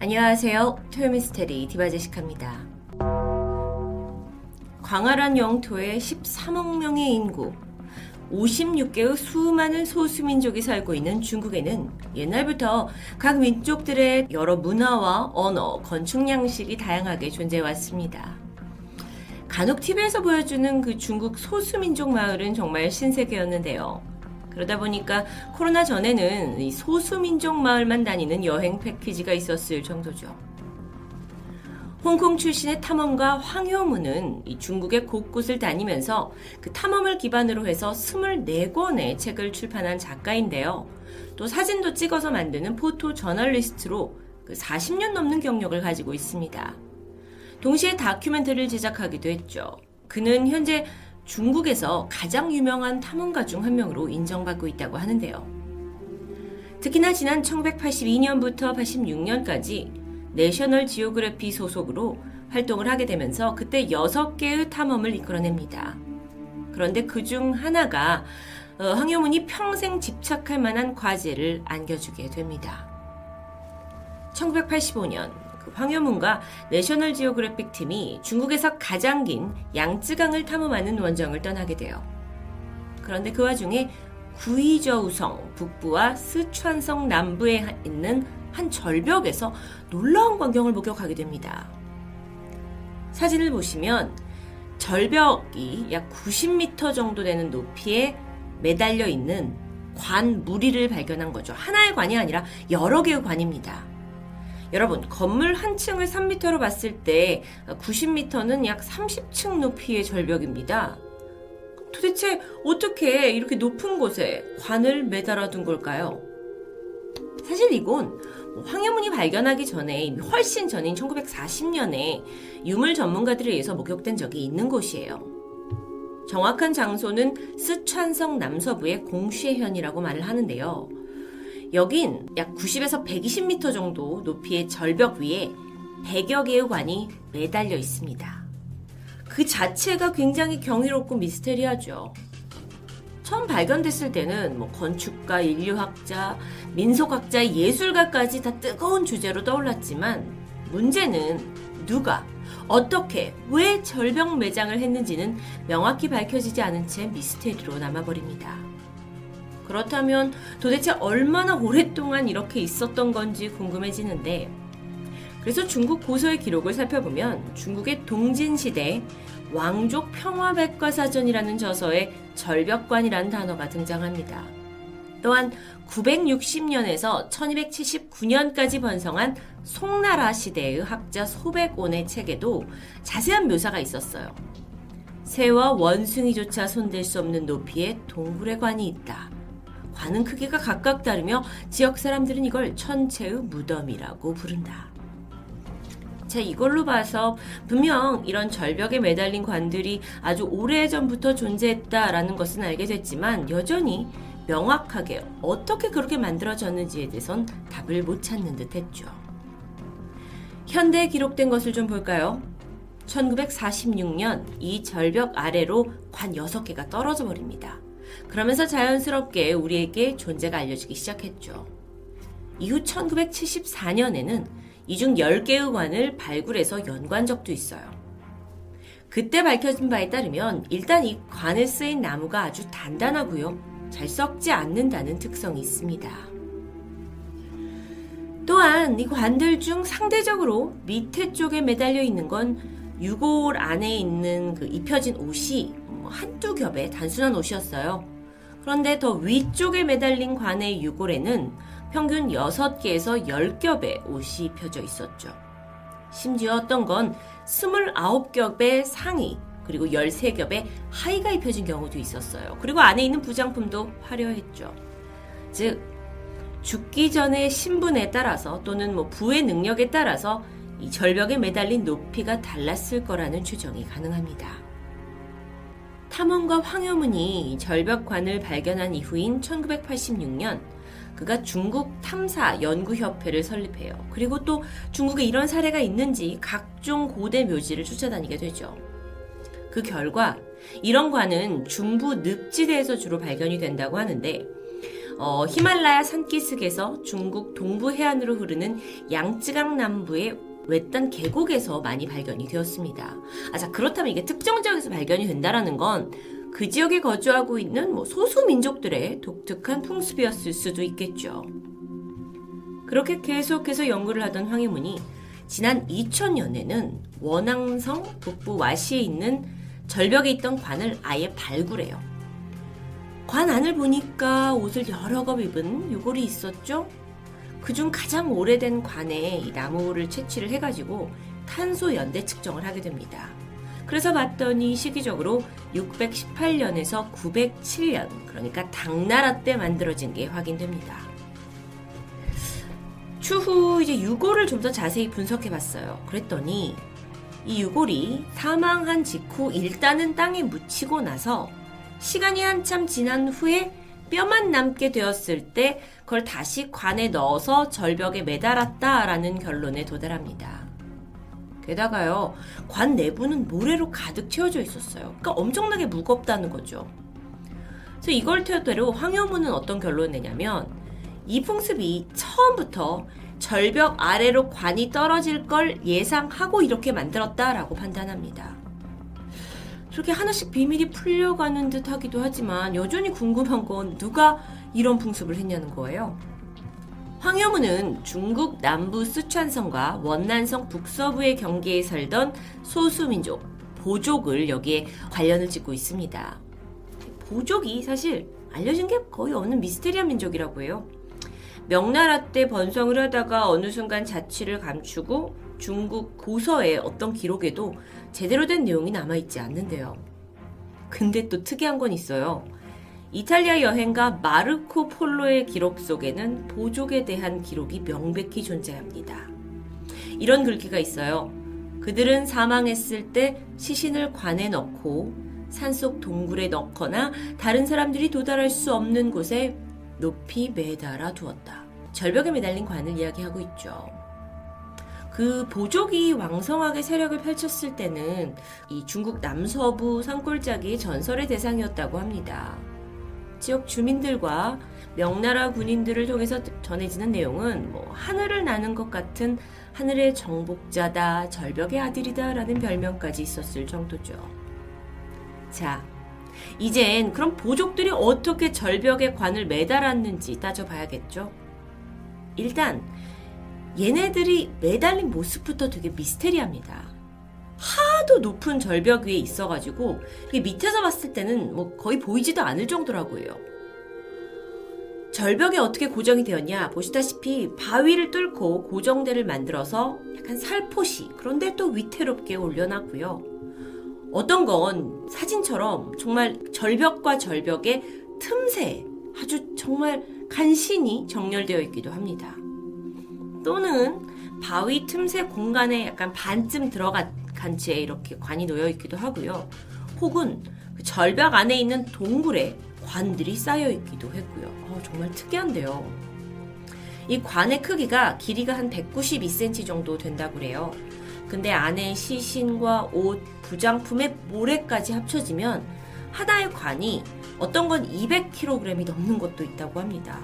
안녕하세요. 토요미스테리 디바제시카입니다. 광활한 영토에 13억 명의 인구, 56개의 수많은 소수민족이 살고 있는 중국에는 옛날부터 각 민족들의 여러 문화와 언어, 건축 양식이 다양하게 존재해 왔습니다. 간혹 TV에서 보여주는 그 중국 소수민족 마을은 정말 신세계였는데요. 그러다 보니까 코로나 전에는 소수민족 마을만 다니는 여행 패키지가 있었을 정도죠. 홍콩 출신의 탐험가 황효무는 중국의 곳곳을 다니면서 그 탐험을 기반으로 해서 24권의 책을 출판한 작가인데요. 또 사진도 찍어서 만드는 포토 저널리스트로 그 40년 넘는 경력을 가지고 있습니다. 동시에 다큐멘터리를 제작하기도 했죠. 그는 현재 중국에서 가장 유명한 탐험가 중 한 명으로 인정받고 있다고 하는데요. 특히나 지난 1982년부터 86년까지 내셔널 지오그래피 소속으로 활동을 하게 되면서 그때 6개의 탐험을 이끌어냅니다. 그런데 그 중 하나가 어, 황효문이 평생 집착할 만한 과제를 안겨주게 됩니다. 1985년 그 황효문과 내셔널 지오그래픽 팀이 중국에서 가장 긴 양쯔강을 탐험하는 원정을 떠나게 돼요. 그런데 그 와중에 구이저우성 북부와 스촨성 남부에 있는 한 절벽에서 놀라운 광경을 목격하게 됩니다. 사진을 보시면 절벽이 약 90m 정도 되는 높이에 매달려 있는 관 무리를 발견한 거죠. 하나의 관이 아니라 여러 개의 관입니다. 여러분, 건물 한 층을 3m로 봤을 때 90m는 약 30층 높이의 절벽입니다. 도대체 어떻게 이렇게 높은 곳에 관을 매달아 둔 걸까요? 사실 이건 황해문이 발견하기 전에 훨씬 전인 1940년에 유물 전문가들에 의해서 목격된 적이 있는 곳이에요. 정확한 장소는 스촨성 남서부의 공쉐현이라고 말을 하는데요. 여긴 약 90에서 120m 정도 높이의 절벽 위에 100여 개의 관이 매달려 있습니다. 그 자체가 굉장히 경이롭고 미스테리하죠. 처음 발견됐을 때는 뭐 건축가, 인류학자, 민속학자, 예술가까지 다 뜨거운 주제로 떠올랐지만 문제는 누가, 어떻게, 왜 절벽 매장을 했는지는 명확히 밝혀지지 않은 채 미스테리로 남아버립니다. 그렇다면 도대체 얼마나 오랫동안 이렇게 있었던 건지 궁금해지는데 그래서 중국 고서의 기록을 살펴보면 중국의 동진시대 왕족 평화백과사전이라는 저서에 절벽관이라는 단어가 등장합니다. 또한 960년에서 1279년까지 번성한 송나라 시대의 학자 소백온의 책에도 자세한 묘사가 있었어요. 새와 원숭이조차 손댈 수 없는 높이의 동굴의 관이 있다. 관은 크기가 각각 다르며 지역 사람들은 이걸 천체의 무덤이라고 부른다. 자, 이걸로 봐서 분명 이런 절벽에 매달린 관들이 아주 오래전부터 존재했다라는 것은 알게 됐지만 여전히 명확하게 어떻게 그렇게 만들어졌는지에 대해선 답을 못 찾는 듯 했죠. 현대에 기록된 것을 좀 볼까요? 1946년 이 절벽 아래로 관 6개가 떨어져 버립니다. 그러면서 자연스럽게 우리에게 존재가 알려지기 시작했죠. 이후 1974년에는 이 중 10개의 관을 발굴해서 연관 적도 있어요. 그때 밝혀진 바에 따르면 일단 이 관에 쓰인 나무가 아주 단단하고요. 잘 썩지 않는다는 특성이 있습니다. 또한 이 관들 중 상대적으로 밑에 쪽에 매달려 있는 건 유골 안에 있는 그 입혀진 옷이 뭐 한두 겹의 단순한 옷이었어요. 그런데 더 위쪽에 매달린 관의 유골에는 평균 6개에서 10겹의 옷이 입혀져 있었죠. 심지어 어떤 건 29겹의 상의, 그리고 13겹의 하의가 입혀진 경우도 있었어요. 그리고 안에 있는 부장품도 화려했죠. 즉, 죽기 전의 신분에 따라서 또는 뭐 부의 능력에 따라서 이 절벽에 매달린 높이가 달랐을 거라는 추정이 가능합니다. 탐험가 황효문이 절벽관을 발견한 이후인 1986년 그가 중국 탐사 연구협회를 설립해요. 그리고 또 중국에 이런 사례가 있는지 각종 고대 묘지를 쫓아다니게 되죠. 그 결과 이런 관은 중부 늪지대에서 주로 발견이 된다고 하는데 어, 히말라야 산기슭에서 중국 동부 해안으로 흐르는 양쯔강 남부의 외딴 계곡에서 많이 발견이 되었습니다. 아, 자, 그렇다면 이게 특정 지역에서 발견이 된다라는 건 그 지역에 거주하고 있는 뭐 소수 민족들의 독특한 풍습이었을 수도 있겠죠. 그렇게 계속해서 연구를 하던 황희문이 지난 2000년에는 원앙성 북부 와시에 있는 절벽에 있던 관을 아예 발굴해요. 관 안을 보니까 옷을 여러 겹 입은 유골이 있었죠? 그중 가장 오래된 관에 나무를 채취를 해가지고 탄소 연대 측정을 하게 됩니다. 그래서 봤더니 시기적으로 618년에서 907년, 그러니까 당나라 때 만들어진 게 확인됩니다. 추후 이제 유골을 좀 더 자세히 분석해 봤어요. 그랬더니 이 유골이 사망한 직후 일단은 땅에 묻히고 나서 시간이 한참 지난 후에 뼈만 남게 되었을 때 그걸 다시 관에 넣어서 절벽에 매달았다라는 결론에 도달합니다. 게다가요, 관 내부는 모래로 가득 채워져 있었어요. 그러니까 엄청나게 무겁다는 거죠. 그래서 이걸 토대로 황효문은 어떤 결론을 내냐면 이 풍습이 처음부터 절벽 아래로 관이 떨어질 걸 예상하고 이렇게 만들었다라고 판단합니다. 저렇게 하나씩 비밀이 풀려가는 듯 하기도 하지만 여전히 궁금한 건 누가 이런 풍습을 했냐는 거예요. 황여문은 중국 남부 쓰촨성과 원난성 북서부의 경계에 살던 소수민족, 보족을 여기에 관련을 짓고 있습니다. 보족이 사실 알려진 게 거의 없는 미스테리한 민족이라고 해요. 명나라 때 번성을 하다가 어느 순간 자취를 감추고 중국 고서의 어떤 기록에도 제대로 된 내용이 남아있지 않는데요. 근데 또 특이한 건 있어요. 이탈리아 여행가 마르코 폴로의 기록 속에는 보족에 대한 기록이 명백히 존재합니다. 이런 글귀가 있어요. 그들은 사망했을 때 시신을 관에 넣고 산속 동굴에 넣거나 다른 사람들이 도달할 수 없는 곳에 높이 매달아 두었다. 절벽에 매달린 관을 이야기하고 있죠. 그 보족이 왕성하게 세력을 펼쳤을 때는 이 중국 남서부 산골짜기 전설의 대상이었다고 합니다. 지역 주민들과 명나라 군인들을 통해서 전해지는 내용은 뭐 하늘을 나는 것 같은 하늘의 정복자다, 절벽의 아들이다 라는 별명까지 있었을 정도죠. 자, 이젠 그럼 보족들이 어떻게 절벽에 관을 매달았는지 따져봐야겠죠. 일단 얘네들이 매달린 모습부터 되게 미스테리합니다. 하도 높은 절벽 위에 있어가지고 밑에서 봤을 때는 뭐 거의 보이지도 않을 정도라고요. 절벽에 어떻게 고정이 되었냐 보시다시피 바위를 뚫고 고정대를 만들어서 약간 살포시 그런데 또 위태롭게 올려놨고요. 어떤 건 사진처럼 정말 절벽과 절벽의 틈새 아주 정말 간신히 정렬되어 있기도 합니다. 또는 바위 틈새 공간에 약간 반쯤 들어간 채 이렇게 관이 놓여 있기도 하고요. 혹은 그 절벽 안에 있는 동굴에 관들이 쌓여 있기도 했고요. 어, 정말 특이한데요. 이 관의 크기가 길이가 한 192cm 정도 된다고 그래요. 근데 안에 시신과 옷, 부장품의 모래까지 합쳐지면 하나의 관이 어떤 건 200kg이 넘는 것도 있다고 합니다.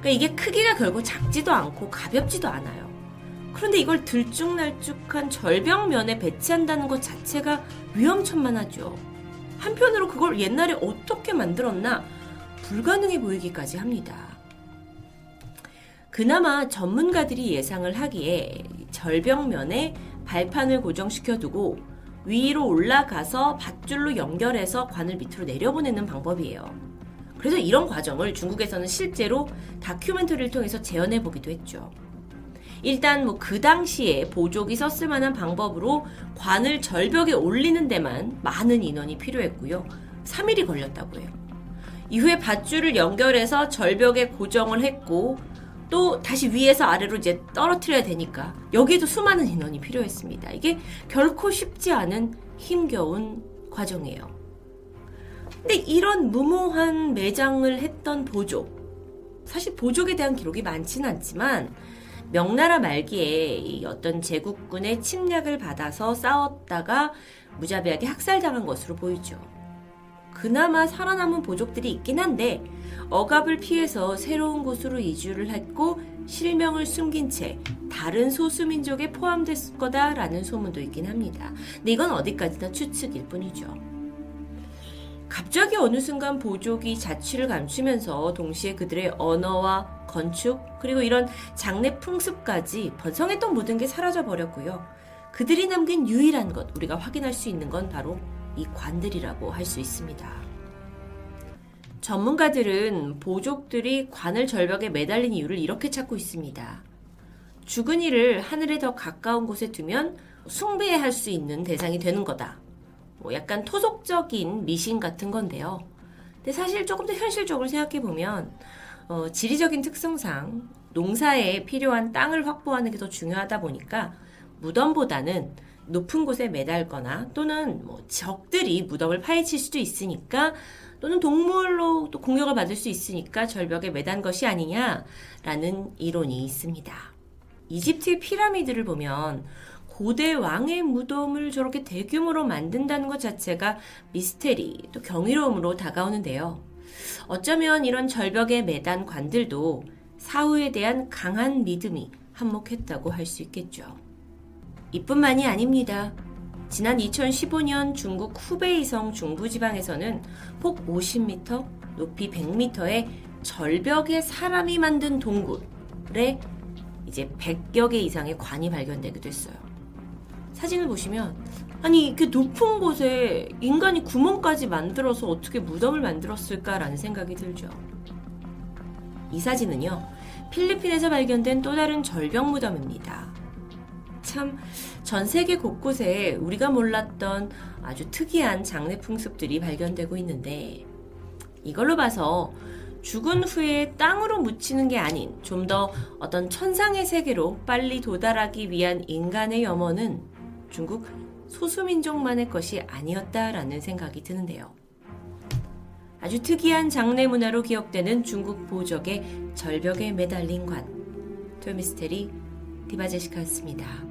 그러니까 이게 크기가 결국 작지도 않고 가볍지도 않아요. 그런데 이걸 들쭉날쭉한 절벽면에 배치한다는 것 자체가 위험천만하죠. 한편으로 그걸 옛날에 어떻게 만들었나 불가능해 보이기까지 합니다. 그나마 전문가들이 예상을 하기에 절벽면에 발판을 고정시켜 두고 위로 올라가서 밧줄로 연결해서 관을 밑으로 내려보내는 방법이에요. 그래서 이런 과정을 중국에서는 실제로 다큐멘터리를 통해서 재현해 보기도 했죠. 일단 뭐 그 당시에 보족이 썼을 만한 방법으로 관을 절벽에 올리는 데만 많은 인원이 필요했고요. 3일이 걸렸다고 해요. 이후에 밧줄을 연결해서 절벽에 고정을 했고 또 다시 위에서 아래로 이제 떨어뜨려야 되니까 여기에도 수많은 인원이 필요했습니다. 이게 결코 쉽지 않은 힘겨운 과정이에요. 근데 이런 무모한 매장을 했던 보족. 사실 보족에 대한 기록이 많지는 않지만 명나라 말기에 어떤 제국군의 침략을 받아서 싸웠다가 무자비하게 학살당한 것으로 보이죠. 그나마 살아남은 보족들이 있긴 한데 억압을 피해서 새로운 곳으로 이주를 했고 실명을 숨긴 채 다른 소수민족에 포함됐을 거다라는 소문도 있긴 합니다. 근데 이건 어디까지나 추측일 뿐이죠. 갑자기 어느 순간 보족이 자취를 감추면서 동시에 그들의 언어와 건축 그리고 이런 장례 풍습까지 번성했던 모든 게 사라져 버렸고요. 그들이 남긴 유일한 것 우리가 확인할 수 있는 건 바로 이 관들이라고 할 수 있습니다. 전문가들은 보족들이 관을 절벽에 매달린 이유를 이렇게 찾고 있습니다. 죽은 이를 하늘에 더 가까운 곳에 두면 숭배할 수 있는 대상이 되는 거다. 뭐 약간 토속적인 미신 같은 건데요. 근데 사실 조금 더 현실적으로 생각해 보면 어, 지리적인 특성상 농사에 필요한 땅을 확보하는 게 더 중요하다 보니까 무덤보다는 높은 곳에 매달거나 또는 뭐 적들이 무덤을 파헤칠 수도 있으니까 또는 동물로 또 공격을 받을 수 있으니까 절벽에 매단 것이 아니냐라는 이론이 있습니다. 이집트의 피라미드를 보면 고대 왕의 무덤을 저렇게 대규모로 만든다는 것 자체가 미스테리 또 경이로움으로 다가오는데요. 어쩌면 이런 절벽에 매단 관들도 사후에 대한 강한 믿음이 한몫했다고 할 수 있겠죠. 이뿐만이 아닙니다. 지난 2015년 중국 후베이성 중부지방에서는 폭 50m, 높이 100m의 절벽에 사람이 만든 동굴에 이제 100여 개 이상의 관이 발견되기도 했어요. 사진을 보시면 아니 그 높은 곳에 인간이 구멍까지 만들어서 어떻게 무덤을 만들었을까라는 생각이 들죠. 이 사진은요 필리핀에서 발견된 또 다른 절벽 무덤입니다. 참 전 세계 곳곳에 우리가 몰랐던 아주 특이한 장례 풍습들이 발견되고 있는데 이걸로 봐서 죽은 후에 땅으로 묻히는 게 아닌 좀 더 어떤 천상의 세계로 빨리 도달하기 위한 인간의 염원은 중국 소수민족만의 것이 아니었다라는 생각이 드는데요. 아주 특이한 장례 문화로 기억되는 중국 보적의 절벽에 매달린 관. 토미스테리 디바제시카였습니다.